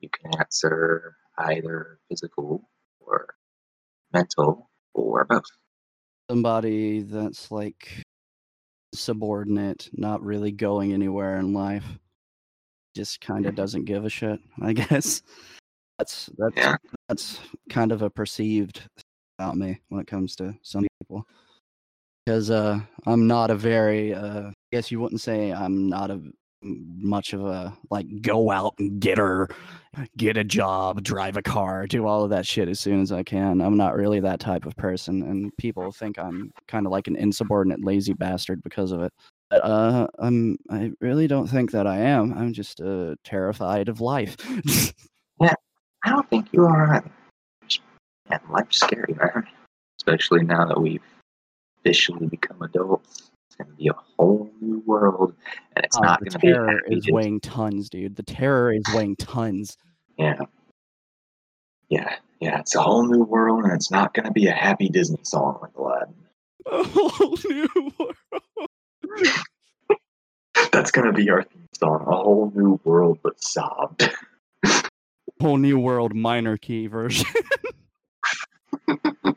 You can answer either physical or mental or both. Somebody that's like subordinate, not really going anywhere in life, just kind of doesn't give a shit. I guess that's that's Yeah. that's kind of a perceived about me when it comes to some people. Because uh, I'm not a very, uh, I guess you wouldn't say I'm not a much of a like go out and get her, get a job, drive a car, do all of that shit as soon as I can. I'm not really that type of person, and people think I'm kind of like an insubordinate, lazy bastard because of it. But uh, I'm I really don't think that I am. I'm just uh, terrified of life. yeah, I don't think you are either. Man, life's scary, man. Especially now that we've officially become adults. It's going to be a whole new world, and it's Oh, not going to be a terror is weighing tons, dude. The terror is weighing tons. Yeah. Yeah, yeah, it's a whole new world, and it's not going to be a happy Disney song like Aladdin. A whole new world. That's going to be our theme song. A whole new world, but sobbed. Whole new world minor key version.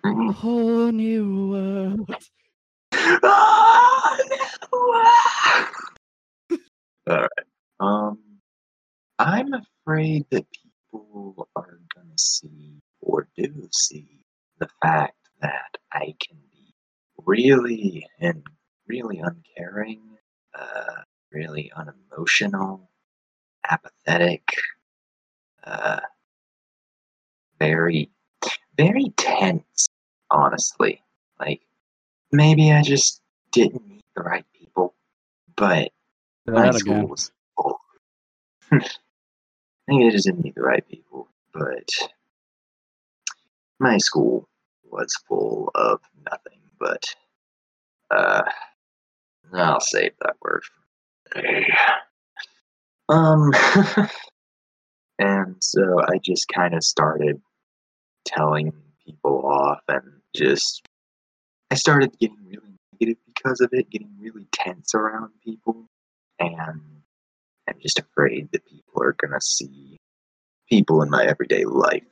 A whole new world. All right. Um, I'm afraid that people are gonna see or do see the fact that I can be really and really uncaring, uh, really unemotional, apathetic, uh, very, very tense, honestly. Like, maybe I just didn't meet the right people, but my school again. was full. maybe I just didn't meet the right people, but my school was full of nothing but, uh, I'll save that word. Um, and so I just kind of started telling people off and just, I started getting really negative because of it, getting really tense around people. And I'm just afraid that people are to see people in my everyday life.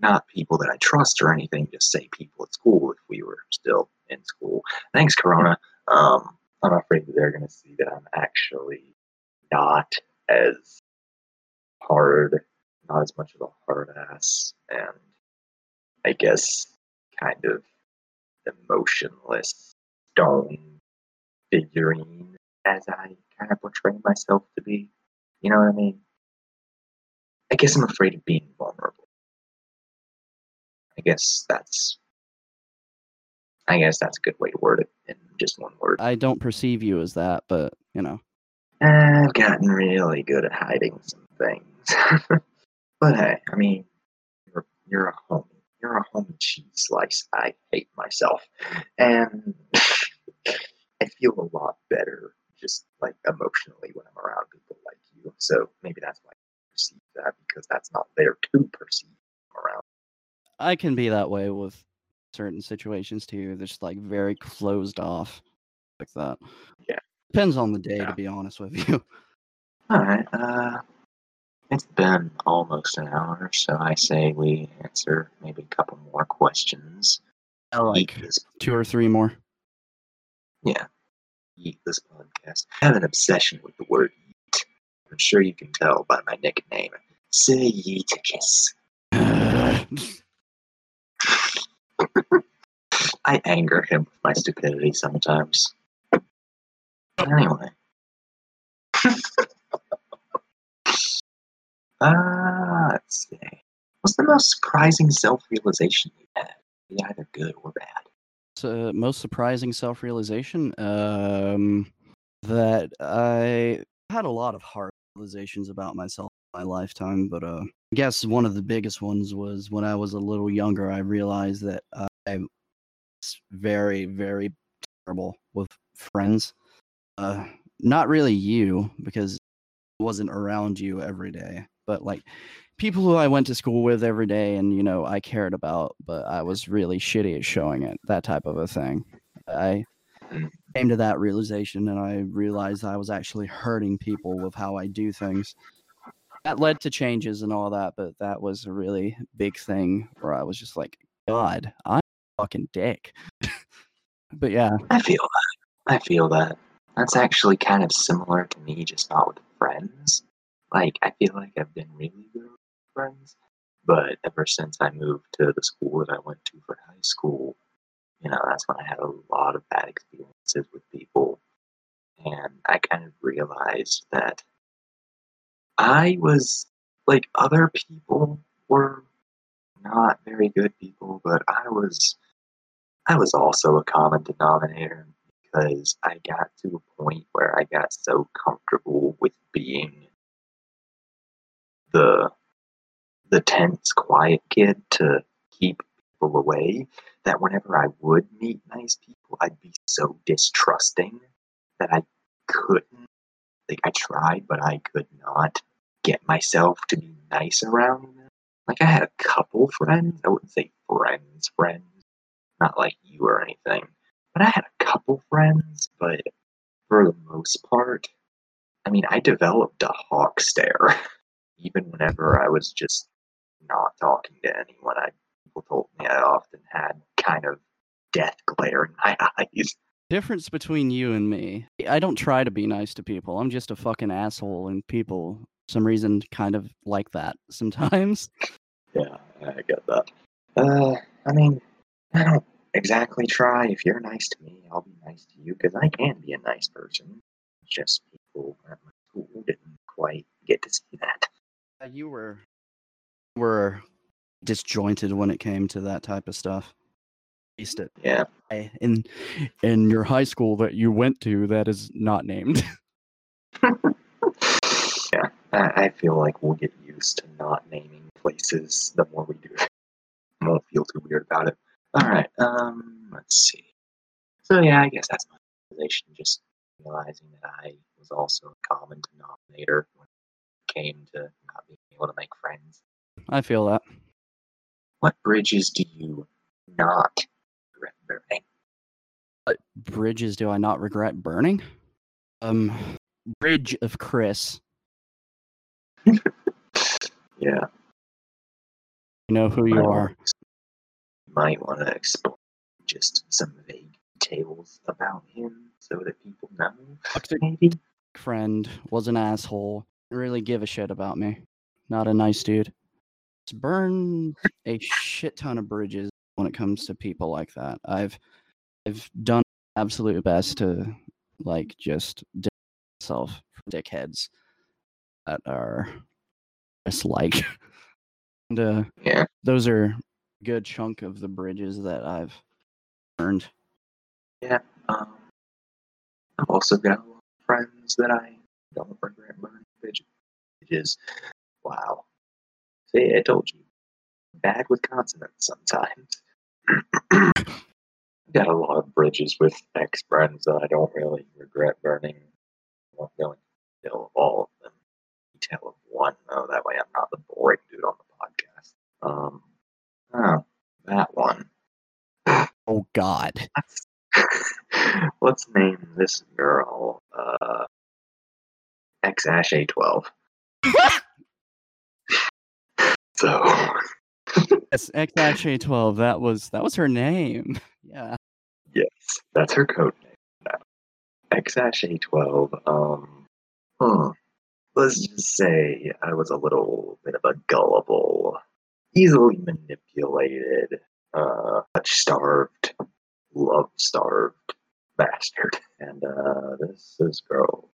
Not people that I trust or anything, just say people at school if we were still in school. Thanks, Corona. Um, I'm afraid that they're to see that I'm actually not as hard, not as much of a hard ass, and I guess kind of emotionless stone figurine as I kind of portray myself to be. You know what I mean? I guess I'm afraid of being vulnerable. I guess that's I guess that's a good way to word it in just one word. I don't perceive you as that, but you know. I've gotten really good at hiding some things. but hey, I mean, you're, you're a homie. You're a homie cheese slice. I hate myself. And I feel a lot better just like emotionally when I'm around people like you. So maybe that's why I perceive that because that's not there to perceive around. I can be that way with certain situations too. They're just like very closed off like that. Yeah. Depends on the day, Yeah. to be honest with you. All right. Uh, it's been almost an hour, so I say we answer maybe a couple more questions. I like this two or three more. Yeah, eat this podcast. I have an obsession with the word eat. I'm sure you can tell by my nickname, Sir kiss. I anger him with my stupidity sometimes. Anyway. Let's see. What's the most surprising self-realization you had? Either good or bad. So, most surprising self-realization um that I had a lot of hard realizations about myself in my lifetime, but uh I guess one of the biggest ones was when I was a little younger I realized that I was very very terrible with friends. Uh not really you because I wasn't around you every day, but like people who I went to school with every day and you know I cared about, but I was really shitty at showing it. That type of a thing. I Mm. came to that realization and I realized I was actually hurting people with how I do things. That led to changes and all that, but that was a really big thing where I was just like, God, I'm a fucking dick. but yeah, I feel that. I feel that. That's actually kind of similar to me, just not with friends. Like, I feel like I've been really good friends, but ever since I moved to the school that I went to for high school, you know, that's when I had a lot of bad experiences with people. And I kind of realized that I was like other people were not very good people, but I was I was also a common denominator because I got to a point where I got so comfortable with being the the tense, quiet kid to keep people away that whenever I would meet nice people, I'd be so distrusting that I couldn't. Like I tried, but I could not get myself to be nice around them. Like I had a couple friends. I wouldn't say friends, friends, not like you or anything. But I had a couple friends, but for the most part, I mean, I developed a hawk stare. Even whenever I was just not talking to anyone, I people told me I often had kind of death glare in my eyes. difference between you and me. I don't try to be nice to people. I'm just a fucking asshole, and people, for some reason, kind of like that sometimes. Yeah, I get that. Uh, I mean, I don't exactly try. If you're nice to me, I'll be nice to you because I can be a nice person. It's just people at my school didn't quite get to see that. You were were disjointed when it came to that type of stuff. At it Yeah. In in your high school that you went to that is not named. yeah. I, I feel like we'll get used to not naming places the more we do it. I won't feel too weird about it. All right. Um. Let's see. So yeah, I guess that's my realization. Just realizing that I was also a common denominator came to not being able to make friends. I feel that. What bridges do you not regret burning? Bridges do I not regret burning? Um Bridge of Chris. Yeah. You know who you might are. wanna Might want to explain just some vague details about him so that people know. Toxic Maybe. friend was an asshole. Really give a shit about me. Not a nice dude. Just burn a shit ton of bridges when it comes to people like that. I've I've done absolute best to like just myself from dickheads that are just like and uh Yeah. those are a good chunk of the bridges that I've burned. Um, I've also got a lot of friends that I don't regret burning Bridges. Wow. See, I told you. Bad with consonants sometimes. got a lot of bridges with ex friends that I don't really regret burning. I won't go into detail of all of them. Detail of one, though. That way I'm not the boring dude on the podcast. Um, oh, that one. Oh god. Let's name this girl uh, X Ash A12. so, Yes, XHA twelve. That was that was her name. Yeah. yes, that's her code name now. X Ash A12. Um, hmm, let's just say I was a little bit of a gullible, easily manipulated, uh, starved, love starved bastard. And uh, this this girl,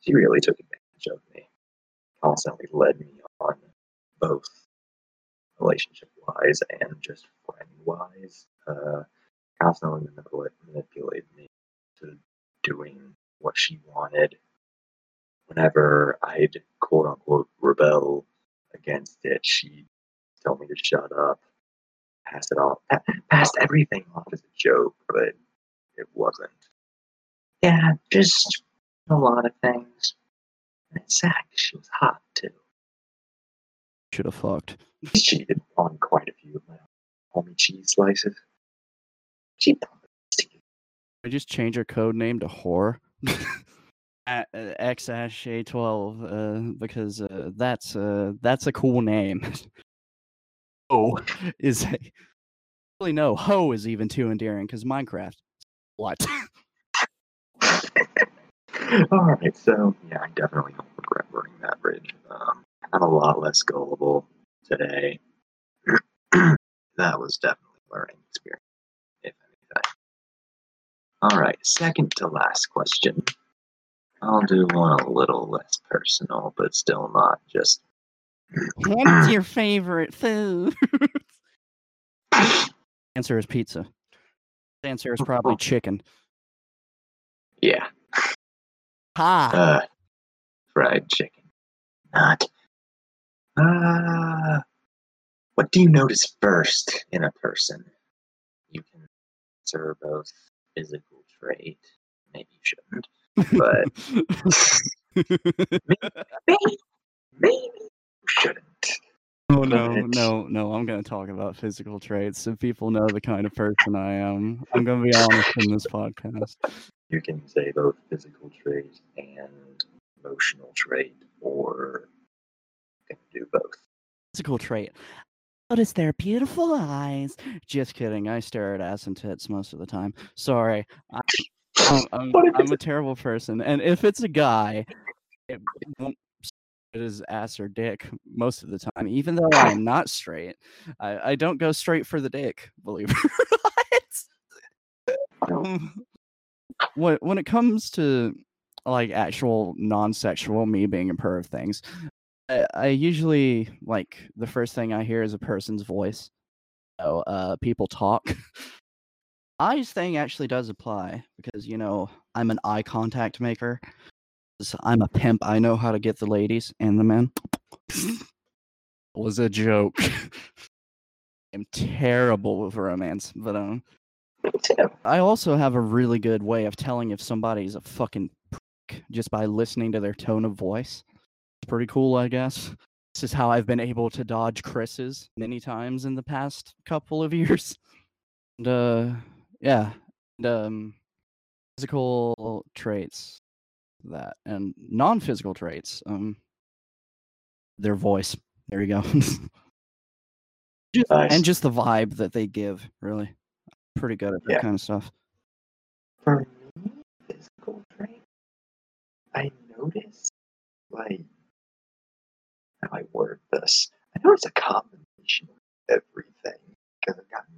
she really took advantage of me. Constantly led me on, both relationship wise and just friend wise. Uh, constantly manipulate, manipulated me to doing what she wanted. Whenever I'd quote unquote rebel against it, she'd tell me to shut up, pass it off, pa- passed everything off as a joke, but it wasn't. Yeah, just a lot of things. And it's sad 'cause she was hot too. Should have fucked. She cheated on quite a few of my homie cheese slices. She I just change her code name to whore. uh, XHA twelve, uh, because uh, that's uh, that's a cool name. oh, is a, really no ho is even too endearing because Minecraft. What? All right, so yeah, I definitely don't regret burning that bridge. Um, I'm a lot less gullible today. that was definitely a learning experience, if anything. All right, second to last question. I'll do one a little less personal, but still not just. What's your favorite food? answer is pizza. Answer is probably chicken. Yeah, Ha! uh, fried chicken. Not. Uh, what do you notice first in a person? You can answer both physical trait. Maybe you shouldn't, but maybe, maybe you shouldn't. Oh no, no, no! I'm gonna talk about physical traits so people know the kind of person I am. I'm gonna be honest in this podcast. You can say both physical trait and emotional trait, or you can do both. Physical trait. Notice their beautiful eyes. Just kidding. I stare at ass and tits most of the time. Sorry. I, I'm, I'm, I'm a terrible person. And if it's a guy, it, it it is ass or dick most of the time. Even though I am not straight, I, I don't go straight for the dick. Believe it or not. Um, when when it comes to like actual non-sexual me being a per of things, I, I usually like the first thing I hear is a person's voice. So uh, people talk. Eyes thing actually does apply because you know I'm an eye contact maker. I'm a pimp. I know how to get the ladies and the men. was a joke. I'm terrible with romance, but um. I also have a really good way of telling if somebody's a fucking prick just by listening to their tone of voice. It's pretty cool, I guess. This is how I've been able to dodge Chris's many times in the past couple of years. And uh yeah. And um physical traits that and non-physical traits. Um their voice. There you go. Just- Nice. And just the vibe that they give, really. Pretty good at that Yeah. kind of stuff. For me, physical trait, I notice, like, how I word this. I know it's a combination of everything because I've gotten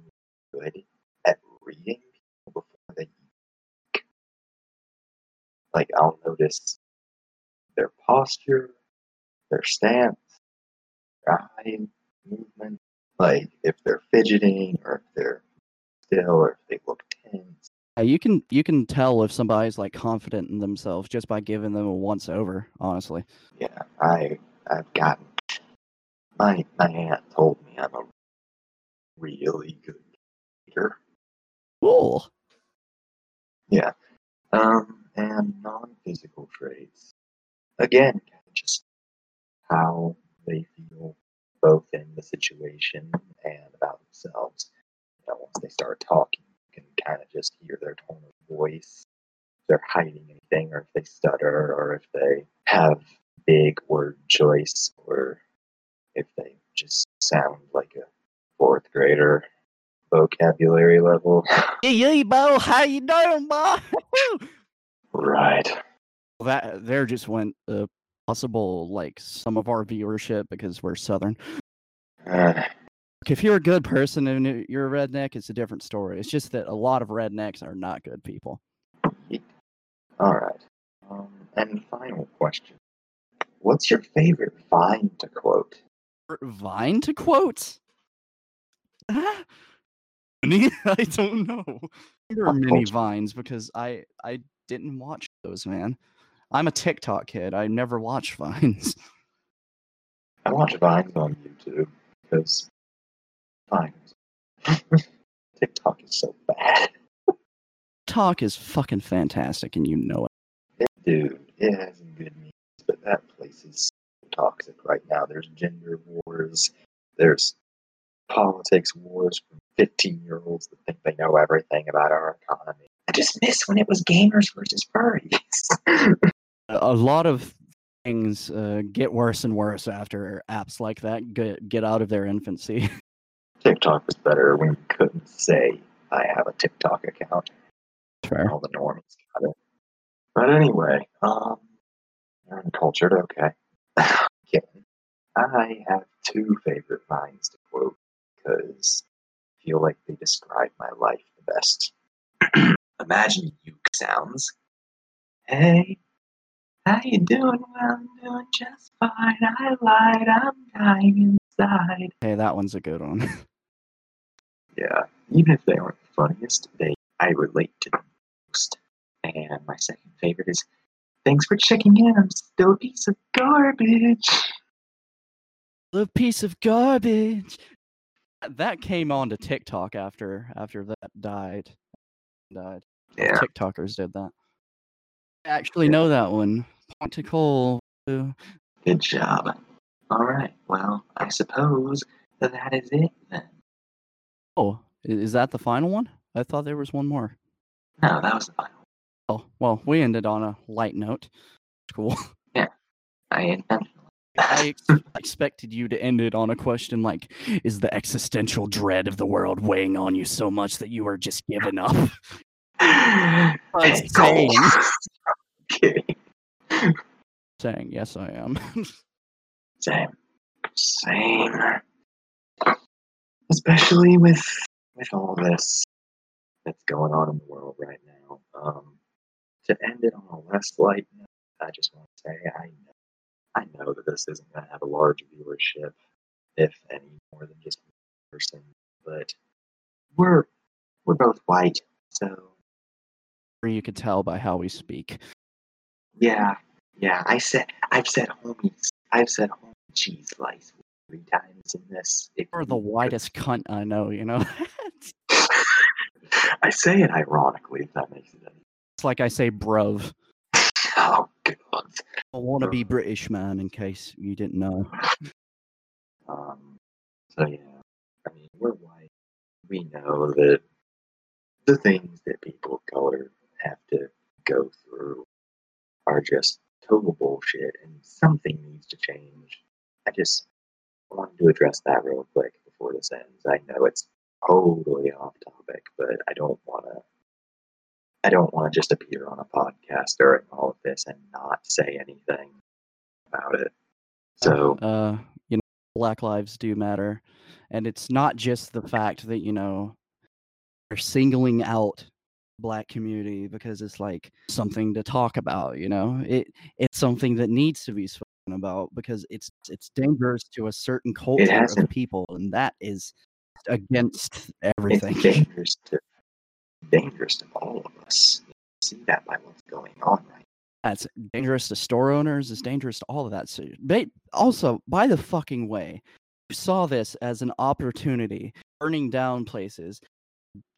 good at reading people before they speak. Like, I'll notice their posture, their stance, their eye movement, like if they're fidgeting or if they're still or if they look tense. Uh, you can you can tell if somebody's like confident in themselves just by giving them a once over. Honestly, Yeah, I I've gotten my my aunt told me I'm a really good reader. cool. Yeah. Um, and non-physical traits. Again, just how they feel both in the situation and about themselves. You know, once they start talking, you can kind of just hear their tone of voice. If they're hiding anything, or if they stutter, or if they have big word choice, or if they just sound like a fourth grader vocabulary level. Hey, Bo, how you doing, Bo? right. that there just went uh, possible like some of our viewership because we're southern. Uh, If you're a good person and you're a redneck, it's a different story. It's just that a lot of rednecks are not good people. All right. Um, and final question: What's your favorite Vine to quote? Vine to quote? I don't know. There are many vines because I I didn't watch those, man. I'm a TikTok kid. I never watch vines. I watch Vines on YouTube because Vines. TikTok is so bad. Talk is fucking fantastic, and you know it. Dude, it has some good memes, but that place is so toxic right now. There's gender wars. There's politics wars from 15 year olds that think they know everything about our economy. I just miss when it was gamers versus furries. A- A lot of things uh, get worse and worse after apps like that get get out of their infancy. TikTok was better when you couldn't say I have a TikTok account. Fair. All the normies got it. But anyway, um, you're uncultured, okay. Kidding. I have two favorite lines to quote because I feel like they describe my life the best. Imagine uke sounds. Hey, how you doing? Well, I'm doing just fine. I lied. I'm dying inside. Hey, that one's a good one. Yeah, even if they aren't the funniest, they I relate to them most. And my second favorite is, "Thanks for checking in. I'm still a piece of garbage." A piece of garbage. That came on to TikTok after after that died. Died. Yeah, TikTokers did that. I actually know that one. Point to Cole. Good job. All right, well, I suppose that is it then. Oh, is that the final one? I thought there was one more. No, that was the final. Oh, well, we ended on a light note. Cool. Yeah, I intentionally. I ex- expected you to end it on a question like, "Is the existential dread of the world weighing on you so much that you are just giving up?" Hey, saying. Kidding. Saying, "Yes, I am." Same. Same. Especially with with all this that's going on in the world right now. Um, to end it on a less light note, I just want to say I know I know that this isn't going to have a large viewership, if any more than just one person, but we're we're both white, so you could tell by how we speak. yeah, yeah. I said I've said homies. I've said homie cheese slice three times in this. If You're the whitest cunt I know, you know? I say it ironically, if that makes it any. it's like I say bruv. Oh God. I want to be British, man, in case you didn't know. Um, so yeah, I mean, we're white. We know that the things that people of color have to go through are just total bullshit, and something needs to change. I just to address that real quick before this ends. I know it's totally off topic, but I don't want to. I don't want to just appear on a podcast during all of this and not say anything about it. So uh, you know, Black lives do matter, and it's not just the fact that you know they're singling out black community because it's like something to talk about. You know, it it's something that needs to be about because it's it's dangerous to a certain culture of people, and that is against everything. it's dangerous to dangerous to all of us. You see that by what's going on right That's dangerous to store owners. It's dangerous to all of that. So, ba- also, by the fucking way, you saw this as an opportunity, burning down places,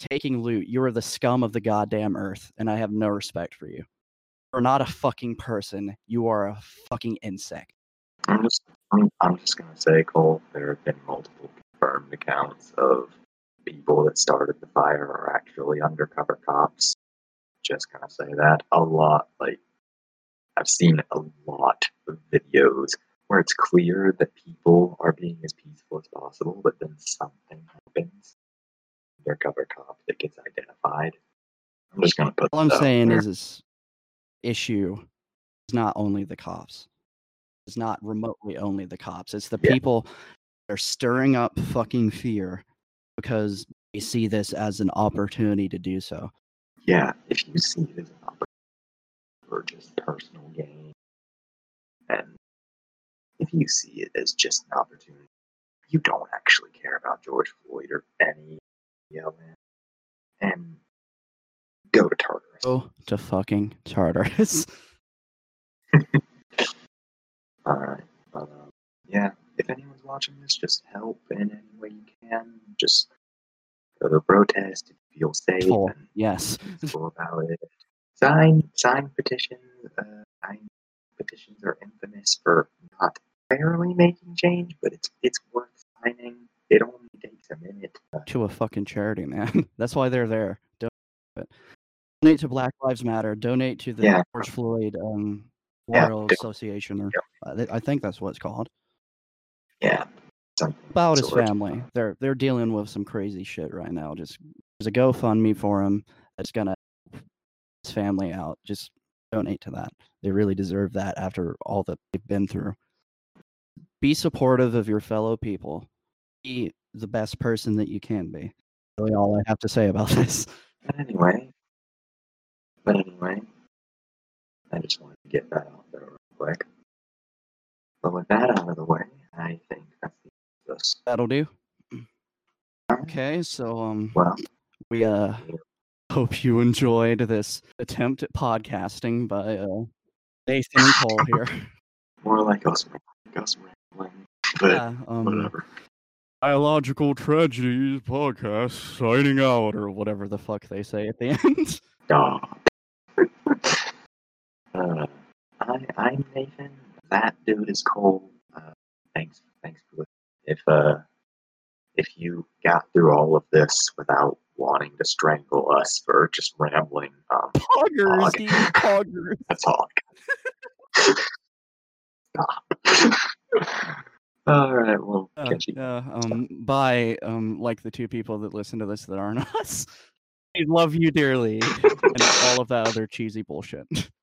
taking loot. You are the scum of the goddamn earth, and I have no respect for you. You're not a fucking person. You are a fucking insect. I'm just I'm, I'm just gonna say, Cole, there have been multiple confirmed accounts of people that started the fire are actually undercover cops. Just gonna say that a lot. Like I've seen a lot of videos where it's clear that people are being as peaceful as possible, but then something happens. Undercover cop that gets identified. I'm just gonna put. All I'm saying is this issue is not only the cops. It's not remotely only the cops. It's the Yeah. people that are stirring up fucking fear because they see this as an opportunity to do so. Yeah, if you see it as an opportunity for just personal gain, and if you see it as just an opportunity, you don't actually care about George Floyd or any yelling, and go to Tartarus. Go to fucking Tartarus. Alright, but um, yeah, if anyone's watching this, just help in any way you can. Just go to a protest if you feel safe Yes. about it. Sign sign petitions. Uh, sign petitions are infamous for not barely making change, but it's it's worth signing. It only takes a minute. Uh, to a fucking charity, man. That's why they're there. Donate, it. Donate to Black Lives Matter. Donate to the Yeah. George Floyd um, Memorial do- Association, or Yep. I think that's what it's called. yeah, something About his family. They're they're dealing with some crazy shit right now. Just there's a GoFundMe for him that's gonna help his family out. Just donate to that. They really deserve that after all that they've been through. Be supportive of your fellow people. Be the best person that you can be. Really, all I have to say about this. Anyway, but anyway, I just wanted to get that out there real quick. But with that out of the way, I think that's the end of this. That'll do. Okay, so um, Well, we uh hope you enjoyed this attempt at podcasting by uh Nathan and Cole here. more like us, us rambling, but Yeah, um, whatever. biological tragedies podcast signing out or whatever the fuck they say at the end. Stop. Uh, I, I'm Nathan. That dude is Cole. Uh, thanks, thanks for. If uh, if you got through all of this without wanting to strangle us for just rambling, um, Poggers, Pog. dude, poggers. that's all. Stop. all right. Well, Uh, catch you. yeah, um, bye, um, like the two people that listen to this that aren't us. Love you dearly, and all of that other cheesy bullshit.